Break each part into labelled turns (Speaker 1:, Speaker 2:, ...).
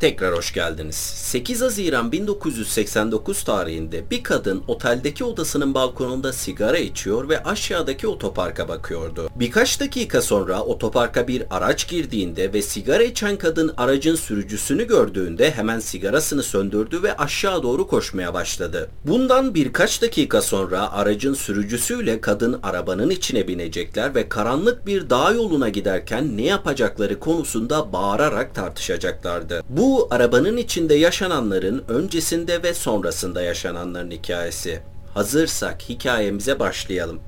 Speaker 1: Tekrar hoş geldiniz. 8 Haziran 1989 tarihinde bir kadın oteldeki odasının balkonunda sigara içiyor ve aşağıdaki otoparka bakıyordu. Birkaç dakika sonra otoparka bir araç girdiğinde ve sigara içen kadın aracın sürücüsünü gördüğünde hemen sigarasını söndürdü ve aşağı doğru koşmaya başladı. Bundan birkaç dakika sonra aracın sürücüsüyle kadın arabanın içine binecekler ve karanlık bir dağ yoluna giderken ne yapacakları konusunda bağırarak tartışacaklardı. Bu bu arabanın içinde yaşananların öncesinde ve sonrasında yaşananların hikayesi. Hazırsak hikayemize başlayalım.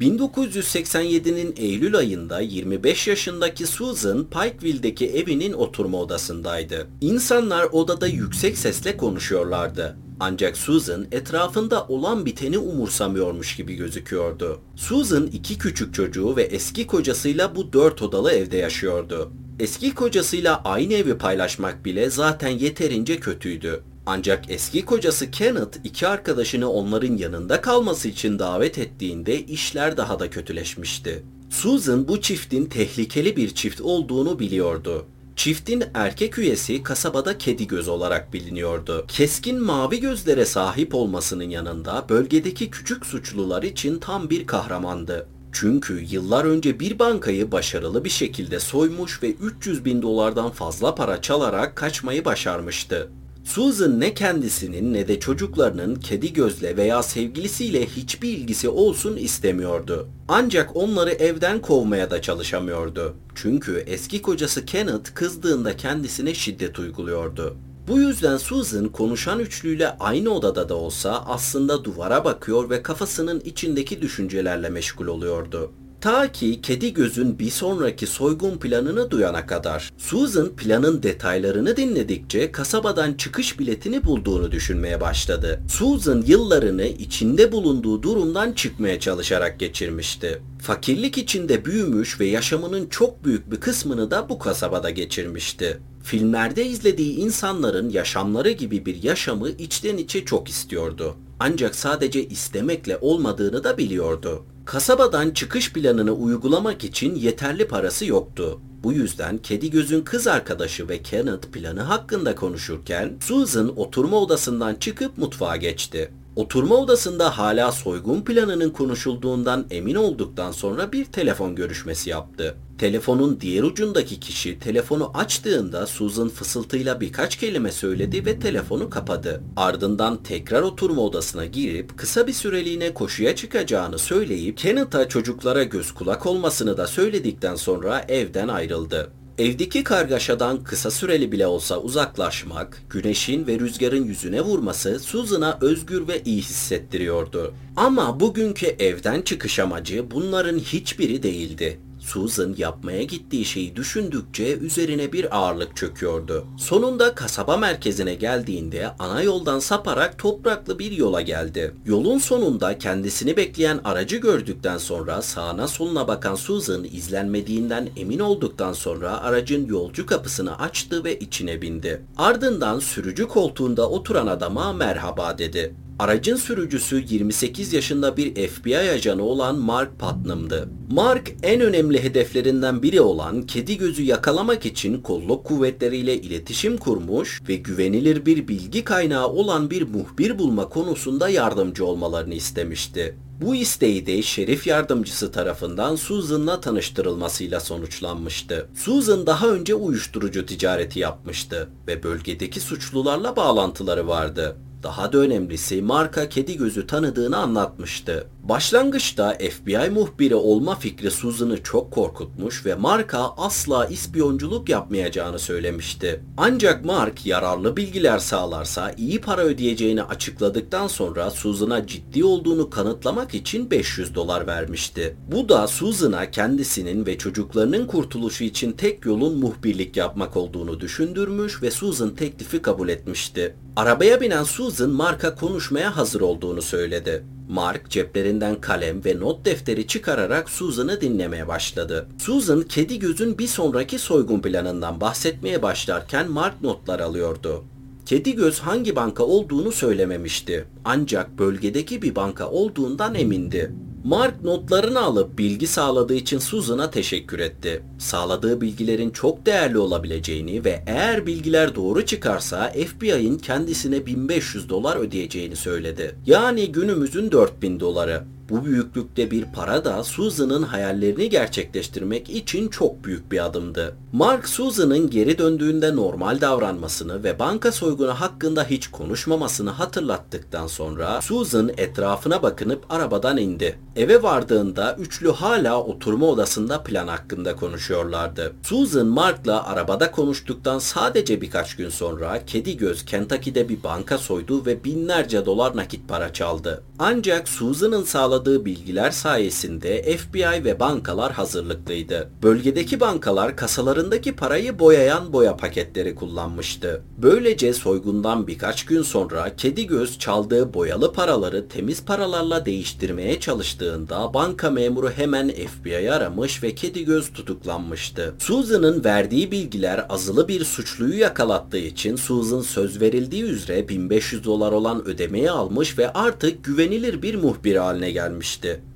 Speaker 1: ...1987'nin Eylül ayında 25 yaşındaki Susan Pikeville'deki evinin oturma odasındaydı. İnsanlar odada yüksek sesle konuşuyorlardı. Ancak Susan etrafında olan biteni umursamıyormuş gibi gözüküyordu. Susan iki küçük çocuğu ve eski kocasıyla bu dört odalı evde yaşıyordu. Eski kocasıyla aynı evi paylaşmak bile zaten yeterince kötüydü. Ancak eski kocası Kenneth iki arkadaşını onların yanında kalması için davet ettiğinde işler daha da kötüleşmişti. Susan bu çiftin tehlikeli bir çift olduğunu biliyordu. Çiftin erkek üyesi kasabada kedi göz olarak biliniyordu. Keskin mavi gözlere sahip olmasının yanında bölgedeki küçük suçlular için tam bir kahramandı. Çünkü yıllar önce bir bankayı başarılı bir şekilde soymuş ve 300 bin dolardan fazla para çalarak kaçmayı başarmıştı. Susan ne kendisinin ne de çocuklarının kedi gözle veya sevgilisiyle hiçbir ilgisi olsun istemiyordu. Ancak onları evden kovmaya da çalışamıyordu. Çünkü eski kocası Kenneth kızdığında kendisine şiddet uyguluyordu. Bu yüzden Susan konuşan üçlüyle aynı odada da olsa aslında duvara bakıyor ve kafasının içindeki düşüncelerle meşgul oluyordu. Ta ki kedi gözün bir sonraki soygun planını duyana kadar. Susan planın detaylarını dinledikçe kasabadan çıkış biletini bulduğunu düşünmeye başladı. Susan yıllarını içinde bulunduğu durumdan çıkmaya çalışarak geçirmişti. Fakirlik içinde büyümüş ve yaşamının çok büyük bir kısmını da bu kasabada geçirmişti. Filmlerde izlediği insanların yaşamları gibi bir yaşamı içten içe çok istiyordu. Ancak sadece istemekle olmadığını da biliyordu. Kasabadan çıkış planını uygulamak için yeterli parası yoktu. Bu yüzden Kedi Göz'ün kız arkadaşı ve Kenneth planı hakkında konuşurken Susan oturma odasından çıkıp mutfağa geçti. Oturma odasında hala soygun planının konuşulduğundan emin olduktan sonra bir telefon görüşmesi yaptı. Telefonun diğer ucundaki kişi telefonu açtığında Susan fısıltıyla birkaç kelime söyledi ve telefonu kapadı. Ardından tekrar oturma odasına girip kısa bir süreliğine koşuya çıkacağını söyleyip Kenneth'a çocuklara göz kulak olmasını da söyledikten sonra evden ayrıldı. Evdeki kargaşadan kısa süreli bile olsa uzaklaşmak, güneşin ve rüzgarın yüzüne vurması Susan'a özgür ve iyi hissettiriyordu. Ama bugünkü evden çıkış amacı bunların hiçbiri değildi. Susan yapmaya gittiği şeyi düşündükçe üzerine bir ağırlık çöküyordu. Sonunda kasaba merkezine geldiğinde ana yoldan saparak topraklı bir yola geldi. Yolun sonunda kendisini bekleyen aracı gördükten sonra sağına soluna bakan Susan izlenmediğinden emin olduktan sonra aracın yolcu kapısını açtı ve içine bindi. Ardından sürücü koltuğunda oturan adama merhaba dedi. Aracın sürücüsü 28 yaşında bir FBI ajanı olan Mark Putnam'dı. Mark en önemli hedeflerinden biri olan kedi gözü yakalamak için kolluk kuvvetleriyle iletişim kurmuş ve güvenilir bir bilgi kaynağı olan bir muhbir bulma konusunda yardımcı olmalarını istemişti. Bu isteği de şerif yardımcısı tarafından Susan'la tanıştırılmasıyla sonuçlanmıştı. Susan daha önce uyuşturucu ticareti yapmıştı ve bölgedeki suçlularla bağlantıları vardı. Daha da önemlisi marka kedi gözü tanıdığını anlatmıştı. Başlangıçta FBI muhbiri olma fikri Susan'ı çok korkutmuş ve Mark'a asla ispiyonculuk yapmayacağını söylemişti. Ancak Mark yararlı bilgiler sağlarsa iyi para ödeyeceğini açıkladıktan sonra Susan'a ciddi olduğunu kanıtlamak için 500 dolar vermişti. Bu da Susan'a kendisinin ve çocuklarının kurtuluşu için tek yolun muhbirlik yapmak olduğunu düşündürmüş ve Susan teklifi kabul etmişti. Arabaya binen Susan Mark'a konuşmaya hazır olduğunu söyledi. Mark ceplerinden kalem ve not defteri çıkararak Susan'ı dinlemeye başladı. Susan, kedi gözün bir sonraki soygun planından bahsetmeye başlarken Mark notlar alıyordu. Kedi göz hangi banka olduğunu söylememişti. Ancak bölgedeki bir banka olduğundan emindi. Mark notlarını alıp bilgi sağladığı için Susan'a teşekkür etti. Sağladığı bilgilerin çok değerli olabileceğini ve eğer bilgiler doğru çıkarsa FBI'ın kendisine 1500 dolar ödeyeceğini söyledi. Yani günümüzün 4000 doları. Bu büyüklükte bir para da Susan'ın hayallerini gerçekleştirmek için çok büyük bir adımdı. Mark Susan'ın geri döndüğünde normal davranmasını ve banka soygunu hakkında hiç konuşmamasını hatırlattıktan sonra Susan etrafına bakınıp arabadan indi. Eve vardığında üçlü hala oturma odasında plan hakkında konuşuyorlardı. Susan Mark'la arabada konuştuktan sadece birkaç gün sonra Kedi Göz Kentucky'de bir banka soydu ve binlerce dolar nakit para çaldı. Ancak Susan'ın sağladığı bilgiler sayesinde FBI ve bankalar hazırlıklıydı. Bölgedeki bankalar kasalarındaki parayı boyayan boya paketleri kullanmıştı. Böylece soygundan birkaç gün sonra Kedi Göz çaldığı boyalı paraları temiz paralarla değiştirmeye çalıştığında banka memuru hemen FBI'yi aramış ve Kedi Göz tutuklanmıştı. Susan'ın verdiği bilgiler azılı bir suçluyu yakalattığı için Susan söz verildiği üzere 1500 dolar olan ödemeyi almış ve artık güvenilir bir muhbir haline gelmişti.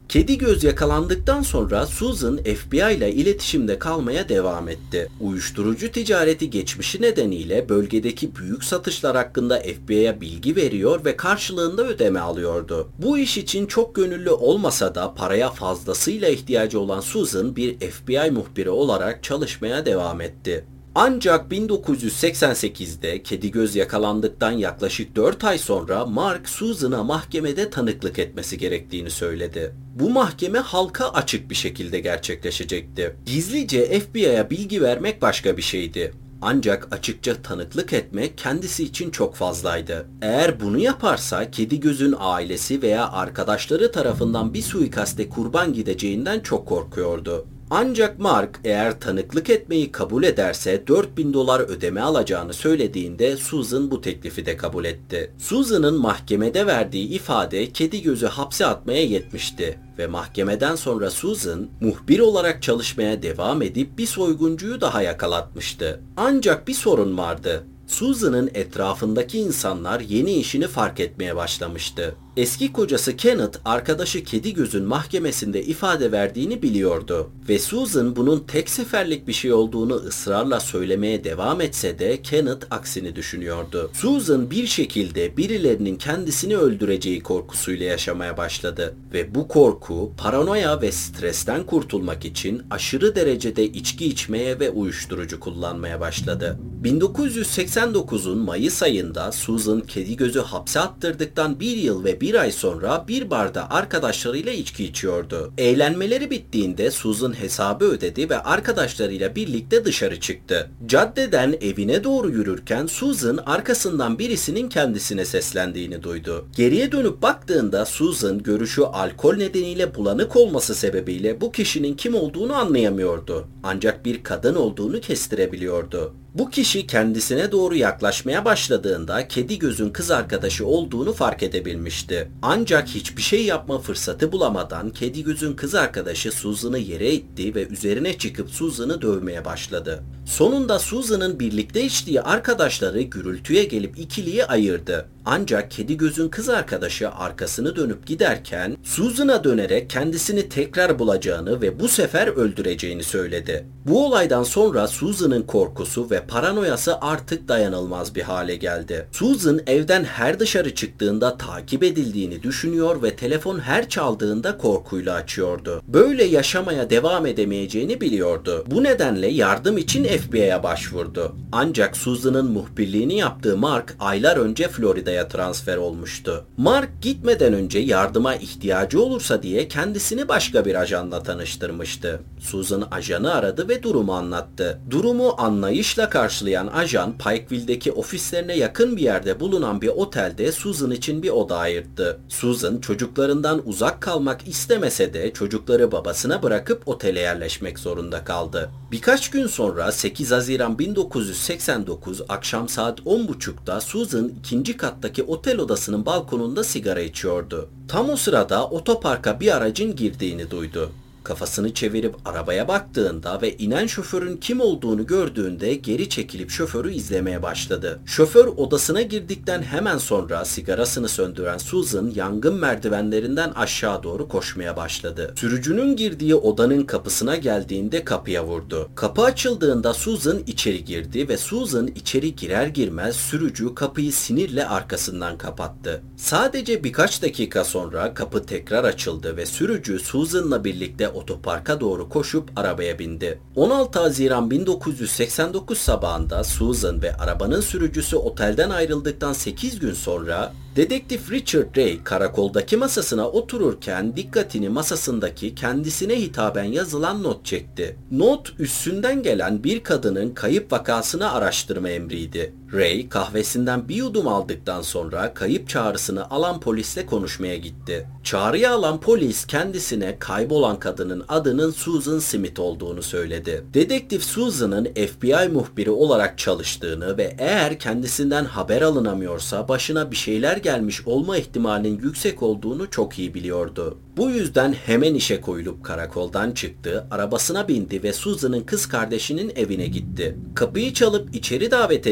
Speaker 1: Kedi göz yakalandıktan sonra Susan FBI ile iletişimde kalmaya devam etti. Uyuşturucu ticareti geçmişi nedeniyle bölgedeki büyük satışlar hakkında FBI'ye bilgi veriyor ve karşılığında ödeme alıyordu. Bu iş için çok gönüllü olmasa da paraya fazlasıyla ihtiyacı olan Susan bir FBI muhbiri olarak çalışmaya devam etti. Ancak 1988'de Kedi Göz yakalandıktan yaklaşık 4 ay sonra Mark Susan'a mahkemede tanıklık etmesi gerektiğini söyledi. Bu mahkeme halka açık bir şekilde gerçekleşecekti. Gizlice FBI'ye bilgi vermek başka bir şeydi. Ancak açıkça tanıklık etmek kendisi için çok fazlaydı. Eğer bunu yaparsa Kedi Göz'ün ailesi veya arkadaşları tarafından bir suikaste kurban gideceğinden çok korkuyordu. Ancak Mark eğer tanıklık etmeyi kabul ederse 4000 dolar ödeme alacağını söylediğinde Susan bu teklifi de kabul etti. Susan'ın mahkemede verdiği ifade kedi gözü hapse atmaya yetmişti ve mahkemeden sonra Susan muhbir olarak çalışmaya devam edip bir soyguncuyu daha yakalatmıştı. Ancak bir sorun vardı. Susan'ın etrafındaki insanlar yeni işini fark etmeye başlamıştı. Eski kocası Kenneth arkadaşı Kedi Göz'ün mahkemesinde ifade verdiğini biliyordu ve Susan bunun tek seferlik bir şey olduğunu ısrarla söylemeye devam etse de Kenneth aksini düşünüyordu. Susan bir şekilde birilerinin kendisini öldüreceği korkusuyla yaşamaya başladı ve bu korku paranoya ve stresten kurtulmak için aşırı derecede içki içmeye ve uyuşturucu kullanmaya başladı. 1989'un Mayıs ayında Susan Kedi Göz'ü hapse attırdıktan bir yıl ve bir bir ay sonra bir barda arkadaşlarıyla içki içiyordu. Eğlenmeleri bittiğinde Susan hesabı ödedi ve arkadaşlarıyla birlikte dışarı çıktı. Caddeden evine doğru yürürken Susan arkasından birisinin kendisine seslendiğini duydu. Geriye dönüp baktığında Susan görüşü alkol nedeniyle bulanık olması sebebiyle bu kişinin kim olduğunu anlayamıyordu. Ancak bir kadın olduğunu kestirebiliyordu. Bu kişi kendisine doğru yaklaşmaya başladığında kedi gözün kız arkadaşı olduğunu fark edebilmişti. Ancak hiçbir şey yapma fırsatı bulamadan kedi gözün kız arkadaşı Susan'ı yere itti ve üzerine çıkıp Susan'ı dövmeye başladı. Sonunda Susan'ın birlikte içtiği arkadaşları gürültüye gelip ikiliyi ayırdı. Ancak kedi gözün kız arkadaşı arkasını dönüp giderken Susan'a dönerek kendisini tekrar bulacağını ve bu sefer öldüreceğini söyledi. Bu olaydan sonra Susan'ın korkusu ve paranoyası artık dayanılmaz bir hale geldi. Susan evden her dışarı çıktığında takip edildiğini düşünüyor ve telefon her çaldığında korkuyla açıyordu. Böyle yaşamaya devam edemeyeceğini biliyordu. Bu nedenle yardım için FBI'ye başvurdu. Ancak Susan'ın muhbirliğini yaptığı Mark aylar önce Florida'ya transfer olmuştu. Mark gitmeden önce yardıma ihtiyacı olursa diye kendisini başka bir ajanla tanıştırmıştı. Susan ajanı aradı ve durumu anlattı. Durumu anlayışla karşılayan ajan Pikeville'deki ofislerine yakın bir yerde bulunan bir otelde Susan için bir oda ayırttı. Susan çocuklarından uzak kalmak istemese de çocukları babasına bırakıp otele yerleşmek zorunda kaldı. Birkaç gün sonra 8 Haziran 1989 akşam saat 10.30'da Susan ikinci kattaki otel odasının balkonunda sigara içiyordu. Tam o sırada otoparka bir aracın girdiğini duydu. Kafasını çevirip arabaya baktığında ve inen şoförün kim olduğunu gördüğünde geri çekilip şoförü izlemeye başladı. Şoför odasına girdikten hemen sonra sigarasını söndüren Susan yangın merdivenlerinden aşağı doğru koşmaya başladı. Sürücünün girdiği odanın kapısına geldiğinde kapıya vurdu. Kapı açıldığında Susan içeri girdi ve Susan içeri girer girmez sürücü kapıyı sinirle arkasından kapattı. Sadece birkaç dakika sonra kapı tekrar açıldı ve sürücü Susan'la birlikte otoparka doğru koşup arabaya bindi. 16 Haziran 1989 sabahında Susan ve arabanın sürücüsü otelden ayrıldıktan 8 gün sonra Dedektif Richard Ray karakoldaki masasına otururken dikkatini masasındaki kendisine hitaben yazılan not çekti. Not üstünden gelen bir kadının kayıp vakasını araştırma emriydi. Ray kahvesinden bir yudum aldıktan sonra kayıp çağrısını alan polisle konuşmaya gitti. Çağrıyı alan polis kendisine kaybolan kadının adının Susan Smith olduğunu söyledi. Dedektif Susan'ın FBI muhbiri olarak çalıştığını ve eğer kendisinden haber alınamıyorsa başına bir şeyler gelmiş olma ihtimalinin yüksek olduğunu çok iyi biliyordu. Bu yüzden hemen işe koyulup karakoldan çıktı, arabasına bindi ve Susan'ın kız kardeşinin evine gitti. Kapıyı çalıp içeri davet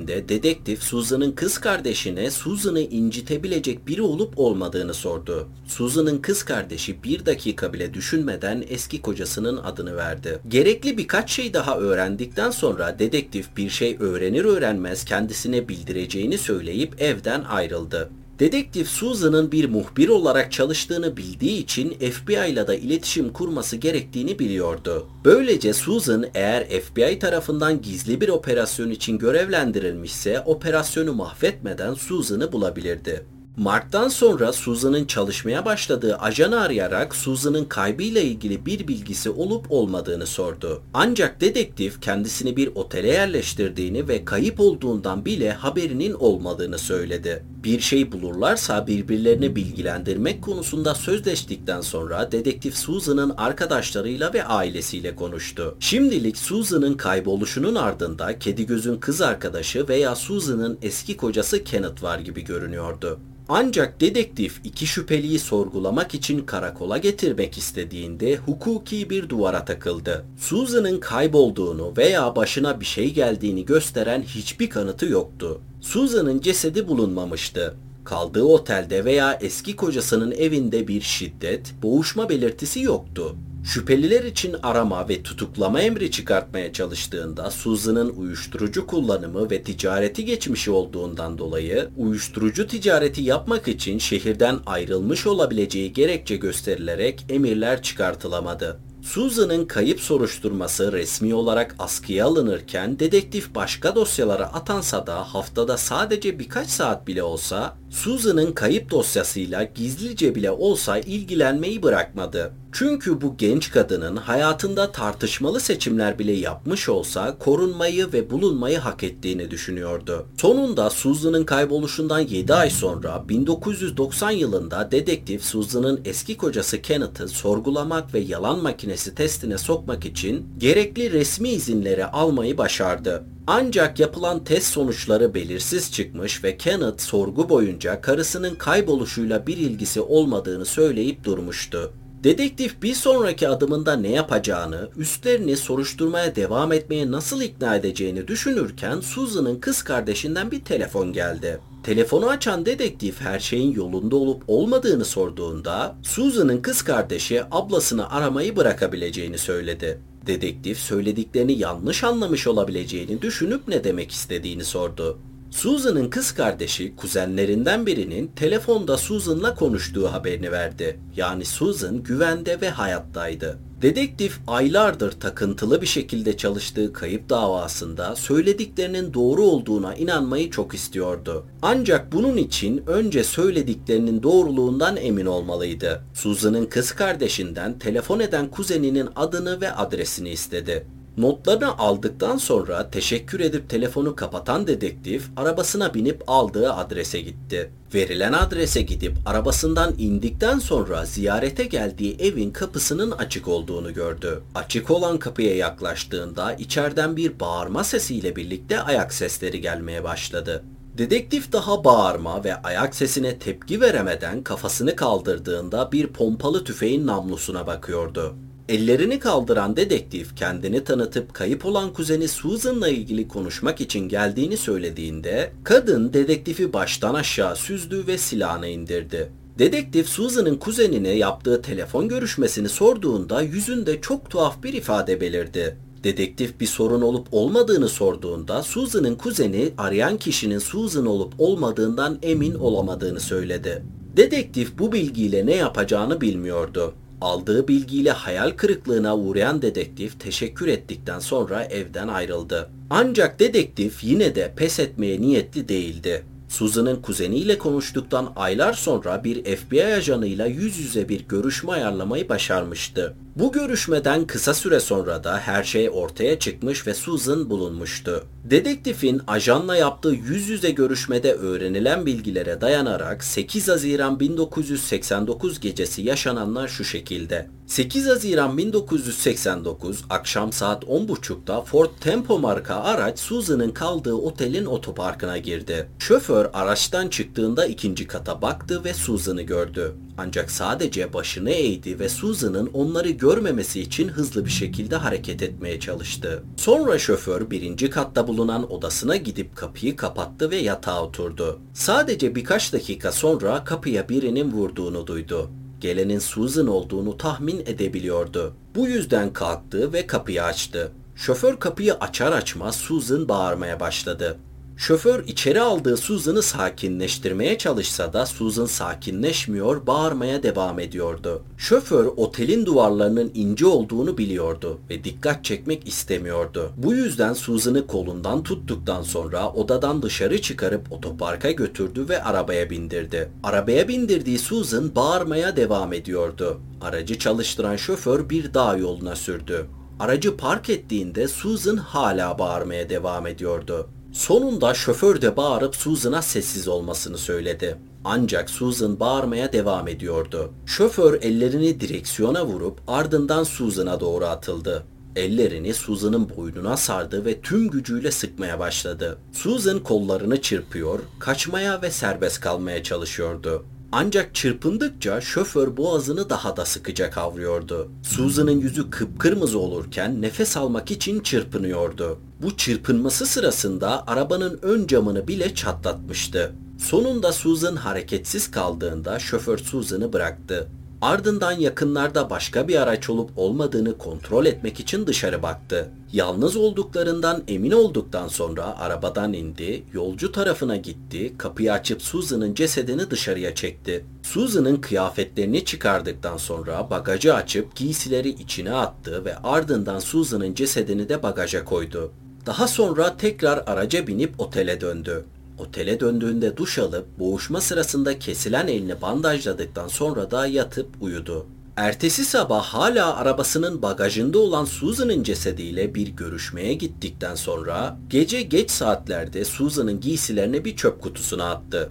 Speaker 1: edildiğinde dedektif Susan'ın kız kardeşine Susan'ı incitebilecek biri olup olmadığını sordu. Susan'ın kız kardeşi bir dakika bile düşünmeden eski kocasının adını verdi. Gerekli birkaç şey daha öğrendikten sonra dedektif bir şey öğrenir öğrenmez kendisine bildireceğini söyleyip evden ayrıldı. Dedektif Susan'ın bir muhbir olarak çalıştığını bildiği için FBI ile de iletişim kurması gerektiğini biliyordu. Böylece Susan eğer FBI tarafından gizli bir operasyon için görevlendirilmişse operasyonu mahvetmeden Susan'ı bulabilirdi. Mart'tan sonra Susan'ın çalışmaya başladığı ajanı arayarak Susan'ın kaybıyla ilgili bir bilgisi olup olmadığını sordu. Ancak dedektif kendisini bir otele yerleştirdiğini ve kayıp olduğundan bile haberinin olmadığını söyledi. Bir şey bulurlarsa birbirlerini bilgilendirmek konusunda sözleştikten sonra dedektif Susan'ın arkadaşlarıyla ve ailesiyle konuştu. Şimdilik Susan'ın kayboluşunun ardında Kedi Göz'ün kız arkadaşı veya Susan'ın eski kocası Kenneth var gibi görünüyordu. Ancak dedektif iki şüpheliyi sorgulamak için karakola getirmek istediğinde hukuki bir duvara takıldı. Susan'ın kaybolduğunu veya başına bir şey geldiğini gösteren hiçbir kanıtı yoktu. Susan'ın cesedi bulunmamıştı. Kaldığı otelde veya eski kocasının evinde bir şiddet, boğuşma belirtisi yoktu. Şüpheliler için arama ve tutuklama emri çıkartmaya çalıştığında Susan'ın uyuşturucu kullanımı ve ticareti geçmişi olduğundan dolayı uyuşturucu ticareti yapmak için şehirden ayrılmış olabileceği gerekçe gösterilerek emirler çıkartılamadı. Susan'ın kayıp soruşturması resmi olarak askıya alınırken dedektif başka dosyalara atansa da haftada sadece birkaç saat bile olsa Susan'ın kayıp dosyasıyla gizlice bile olsa ilgilenmeyi bırakmadı. Çünkü bu genç kadının hayatında tartışmalı seçimler bile yapmış olsa korunmayı ve bulunmayı hak ettiğini düşünüyordu. Sonunda Susan'ın kayboluşundan 7 ay sonra 1990 yılında dedektif Susan'ın eski kocası Kenneth'ı sorgulamak ve yalan makinesi testine sokmak için gerekli resmi izinleri almayı başardı. Ancak yapılan test sonuçları belirsiz çıkmış ve Kenneth sorgu boyunca karısının kayboluşuyla bir ilgisi olmadığını söyleyip durmuştu. Dedektif bir sonraki adımında ne yapacağını, üstlerini soruşturmaya devam etmeye nasıl ikna edeceğini düşünürken Susan'ın kız kardeşinden bir telefon geldi. Telefonu açan dedektif her şeyin yolunda olup olmadığını sorduğunda Susan'ın kız kardeşi ablasını aramayı bırakabileceğini söyledi. Dedektif söylediklerini yanlış anlamış olabileceğini düşünüp ne demek istediğini sordu. Susan'ın kız kardeşi kuzenlerinden birinin telefonda Susan'la konuştuğu haberini verdi. Yani Susan güvende ve hayattaydı. Dedektif aylardır takıntılı bir şekilde çalıştığı kayıp davasında söylediklerinin doğru olduğuna inanmayı çok istiyordu. Ancak bunun için önce söylediklerinin doğruluğundan emin olmalıydı. Susan'ın kız kardeşinden telefon eden kuzeninin adını ve adresini istedi. Notlarını aldıktan sonra teşekkür edip telefonu kapatan dedektif arabasına binip aldığı adrese gitti. Verilen adrese gidip arabasından indikten sonra ziyarete geldiği evin kapısının açık olduğunu gördü. Açık olan kapıya yaklaştığında içeriden bir bağırma sesiyle birlikte ayak sesleri gelmeye başladı. Dedektif daha bağırma ve ayak sesine tepki veremeden kafasını kaldırdığında bir pompalı tüfeğin namlusuna bakıyordu. Ellerini kaldıran dedektif kendini tanıtıp kayıp olan kuzeni Susan'la ilgili konuşmak için geldiğini söylediğinde kadın dedektifi baştan aşağı süzdü ve silahını indirdi. Dedektif Susan'ın kuzenine yaptığı telefon görüşmesini sorduğunda yüzünde çok tuhaf bir ifade belirdi. Dedektif bir sorun olup olmadığını sorduğunda Susan'ın kuzeni arayan kişinin Susan olup olmadığından emin olamadığını söyledi. Dedektif bu bilgiyle ne yapacağını bilmiyordu. Aldığı bilgiyle hayal kırıklığına uğrayan dedektif teşekkür ettikten sonra evden ayrıldı. Ancak dedektif yine de pes etmeye niyetli değildi. Susan'ın kuzeniyle konuştuktan aylar sonra bir FBI ajanıyla yüz yüze bir görüşme ayarlamayı başarmıştı. Bu görüşmeden kısa süre sonra da her şey ortaya çıkmış ve Susan bulunmuştu. Dedektifin ajanla yaptığı yüz yüze görüşmede öğrenilen bilgilere dayanarak 8 Haziran 1989 gecesi yaşananlar şu şekilde. 8 Haziran 1989 akşam saat 10.30'da Ford Tempo marka araç Susan'ın kaldığı otelin otoparkına girdi. Şoför araçtan çıktığında ikinci kata baktı ve Susan'ı gördü. Ancak sadece başını eğdi ve Susan'ın onları görmemesi için hızlı bir şekilde hareket etmeye çalıştı. Sonra şoför birinci katta bulunan odasına gidip kapıyı kapattı ve yatağa oturdu. Sadece birkaç dakika sonra kapıya birinin vurduğunu duydu. Gelenin Susan olduğunu tahmin edebiliyordu. Bu yüzden kalktı ve kapıyı açtı. Şoför kapıyı açar açmaz Susan bağırmaya başladı. Şoför içeri aldığı Susan'ı sakinleştirmeye çalışsa da Susan sakinleşmiyor, bağırmaya devam ediyordu. Şoför otelin duvarlarının ince olduğunu biliyordu ve dikkat çekmek istemiyordu. Bu yüzden Susan'ı kolundan tuttuktan sonra odadan dışarı çıkarıp otoparka götürdü ve arabaya bindirdi. Arabaya bindirdiği Susan bağırmaya devam ediyordu. Aracı çalıştıran şoför bir dağ yoluna sürdü. Aracı park ettiğinde Susan hala bağırmaya devam ediyordu. Sonunda şoför de bağırıp Susan'a sessiz olmasını söyledi. Ancak Susan bağırmaya devam ediyordu. Şoför ellerini direksiyona vurup ardından Susan'a doğru atıldı. Ellerini Susan'ın boynuna sardı ve tüm gücüyle sıkmaya başladı. Susan kollarını çırpıyor, kaçmaya ve serbest kalmaya çalışıyordu. Ancak çırpındıkça şoför boğazını daha da sıkıca kavruyordu. Susan'ın yüzü kıpkırmızı olurken nefes almak için çırpınıyordu. Bu çırpınması sırasında arabanın ön camını bile çatlatmıştı. Sonunda Susan hareketsiz kaldığında şoför Susan'ı bıraktı. Ardından yakınlarda başka bir araç olup olmadığını kontrol etmek için dışarı baktı. Yalnız olduklarından emin olduktan sonra arabadan indi, yolcu tarafına gitti, kapıyı açıp Susan'ın cesedini dışarıya çekti. Susan'ın kıyafetlerini çıkardıktan sonra bagajı açıp giysileri içine attı ve ardından Susan'ın cesedini de bagaja koydu. Daha sonra tekrar araca binip otele döndü. Otele döndüğünde duş alıp boğuşma sırasında kesilen elini bandajladıktan sonra da yatıp uyudu. Ertesi sabah hala arabasının bagajında olan Susan'ın cesediyle bir görüşmeye gittikten sonra gece geç saatlerde Susan'ın giysilerini bir çöp kutusuna attı.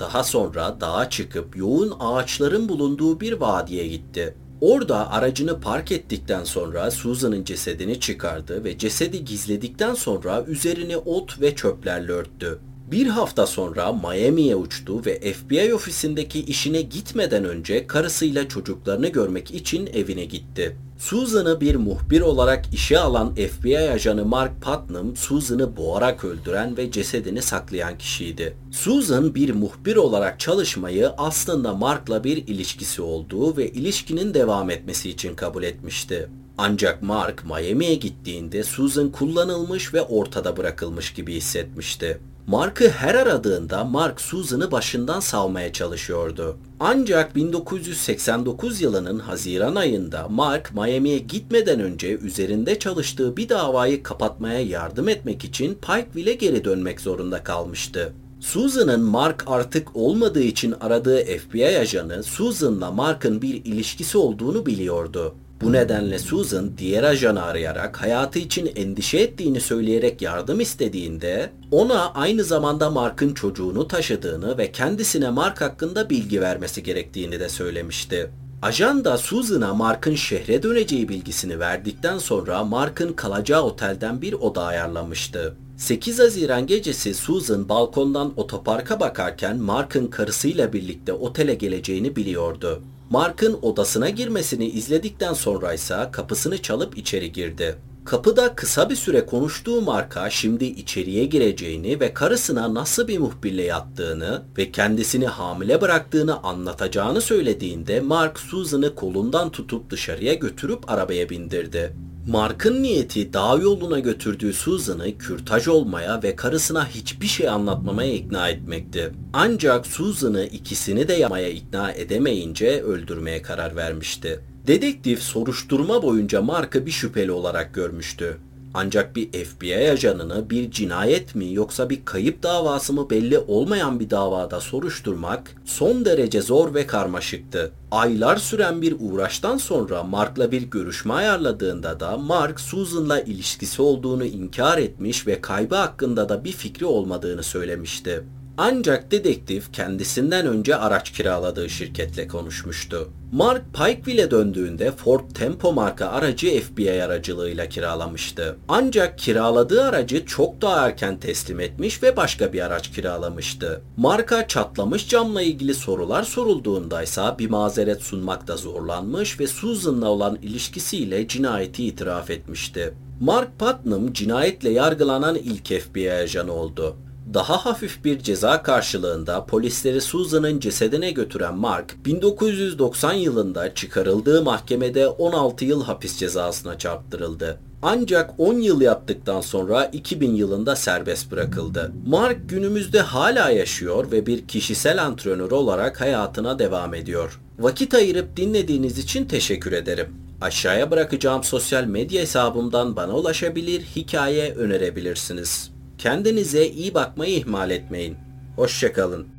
Speaker 1: Daha sonra dağa çıkıp yoğun ağaçların bulunduğu bir vadiye gitti. Orada aracını park ettikten sonra Susan'ın cesedini çıkardı ve cesedi gizledikten sonra üzerini ot ve çöplerle örttü. Bir hafta sonra Miami'ye uçtu ve FBI ofisindeki işine gitmeden önce karısıyla çocuklarını görmek için evine gitti. Susan'ı bir muhbir olarak işe alan FBI ajanı Mark Putnam, Susan'ı boğarak öldüren ve cesedini saklayan kişiydi. Susan bir muhbir olarak çalışmayı aslında Mark'la bir ilişkisi olduğu ve ilişkinin devam etmesi için kabul etmişti. Ancak Mark Miami'ye gittiğinde Susan kullanılmış ve ortada bırakılmış gibi hissetmişti. Mark'ı her aradığında Mark Susan'ı başından savmaya çalışıyordu. Ancak 1989 yılının Haziran ayında Mark Miami'ye gitmeden önce üzerinde çalıştığı bir davayı kapatmaya yardım etmek için Pikeville'e geri dönmek zorunda kalmıştı. Susan'ın Mark artık olmadığı için aradığı FBI ajanı Susan'la Mark'ın bir ilişkisi olduğunu biliyordu. Bu nedenle Susan diğer ajanı arayarak hayatı için endişe ettiğini söyleyerek yardım istediğinde ona aynı zamanda Mark'ın çocuğunu taşıdığını ve kendisine Mark hakkında bilgi vermesi gerektiğini de söylemişti. Ajan da Susan'a Mark'ın şehre döneceği bilgisini verdikten sonra Mark'ın kalacağı otelden bir oda ayarlamıştı. 8 Haziran gecesi Susan balkondan otoparka bakarken Mark'ın karısıyla birlikte otele geleceğini biliyordu. Mark'ın odasına girmesini izledikten sonra ise kapısını çalıp içeri girdi. Kapıda kısa bir süre konuştuğu Mark'a şimdi içeriye gireceğini ve karısına nasıl bir muhbirle yattığını ve kendisini hamile bıraktığını anlatacağını söylediğinde Mark Susan'ı kolundan tutup dışarıya götürüp arabaya bindirdi. Mark'ın niyeti dağ yoluna götürdüğü Susan'ı kürtaj olmaya ve karısına hiçbir şey anlatmamaya ikna etmekti. Ancak Susan'ı ikisini de yapmaya ikna edemeyince öldürmeye karar vermişti. Dedektif soruşturma boyunca Mark'ı bir şüpheli olarak görmüştü. Ancak bir FBI ajanını bir cinayet mi yoksa bir kayıp davası mı belli olmayan bir davada soruşturmak son derece zor ve karmaşıktı. Aylar süren bir uğraştan sonra Mark'la bir görüşme ayarladığında da Mark Susan'la ilişkisi olduğunu inkar etmiş ve kaybı hakkında da bir fikri olmadığını söylemişti. Ancak dedektif kendisinden önce araç kiraladığı şirketle konuşmuştu. Mark Pikeville'e döndüğünde Ford Tempo marka aracı FBI aracılığıyla kiralamıştı. Ancak kiraladığı aracı çok daha erken teslim etmiş ve başka bir araç kiralamıştı. Marka çatlamış camla ilgili sorular sorulduğunda ise bir mazeret sunmakta zorlanmış ve Susan'la olan ilişkisiyle cinayeti itiraf etmişti. Mark Putnam cinayetle yargılanan ilk FBI ajanı oldu. Daha hafif bir ceza karşılığında polisleri Susan'ın cesedine götüren Mark, 1990 yılında çıkarıldığı mahkemede 16 yıl hapis cezasına çarptırıldı. Ancak 10 yıl yattıktan sonra 2000 yılında serbest bırakıldı. Mark günümüzde hala yaşıyor ve bir kişisel antrenör olarak hayatına devam ediyor. Vakit ayırıp dinlediğiniz için teşekkür ederim. Aşağıya bırakacağım sosyal medya hesabımdan bana ulaşabilir, hikaye önerebilirsiniz. Kendinize iyi bakmayı ihmal etmeyin. Hoşçakalın.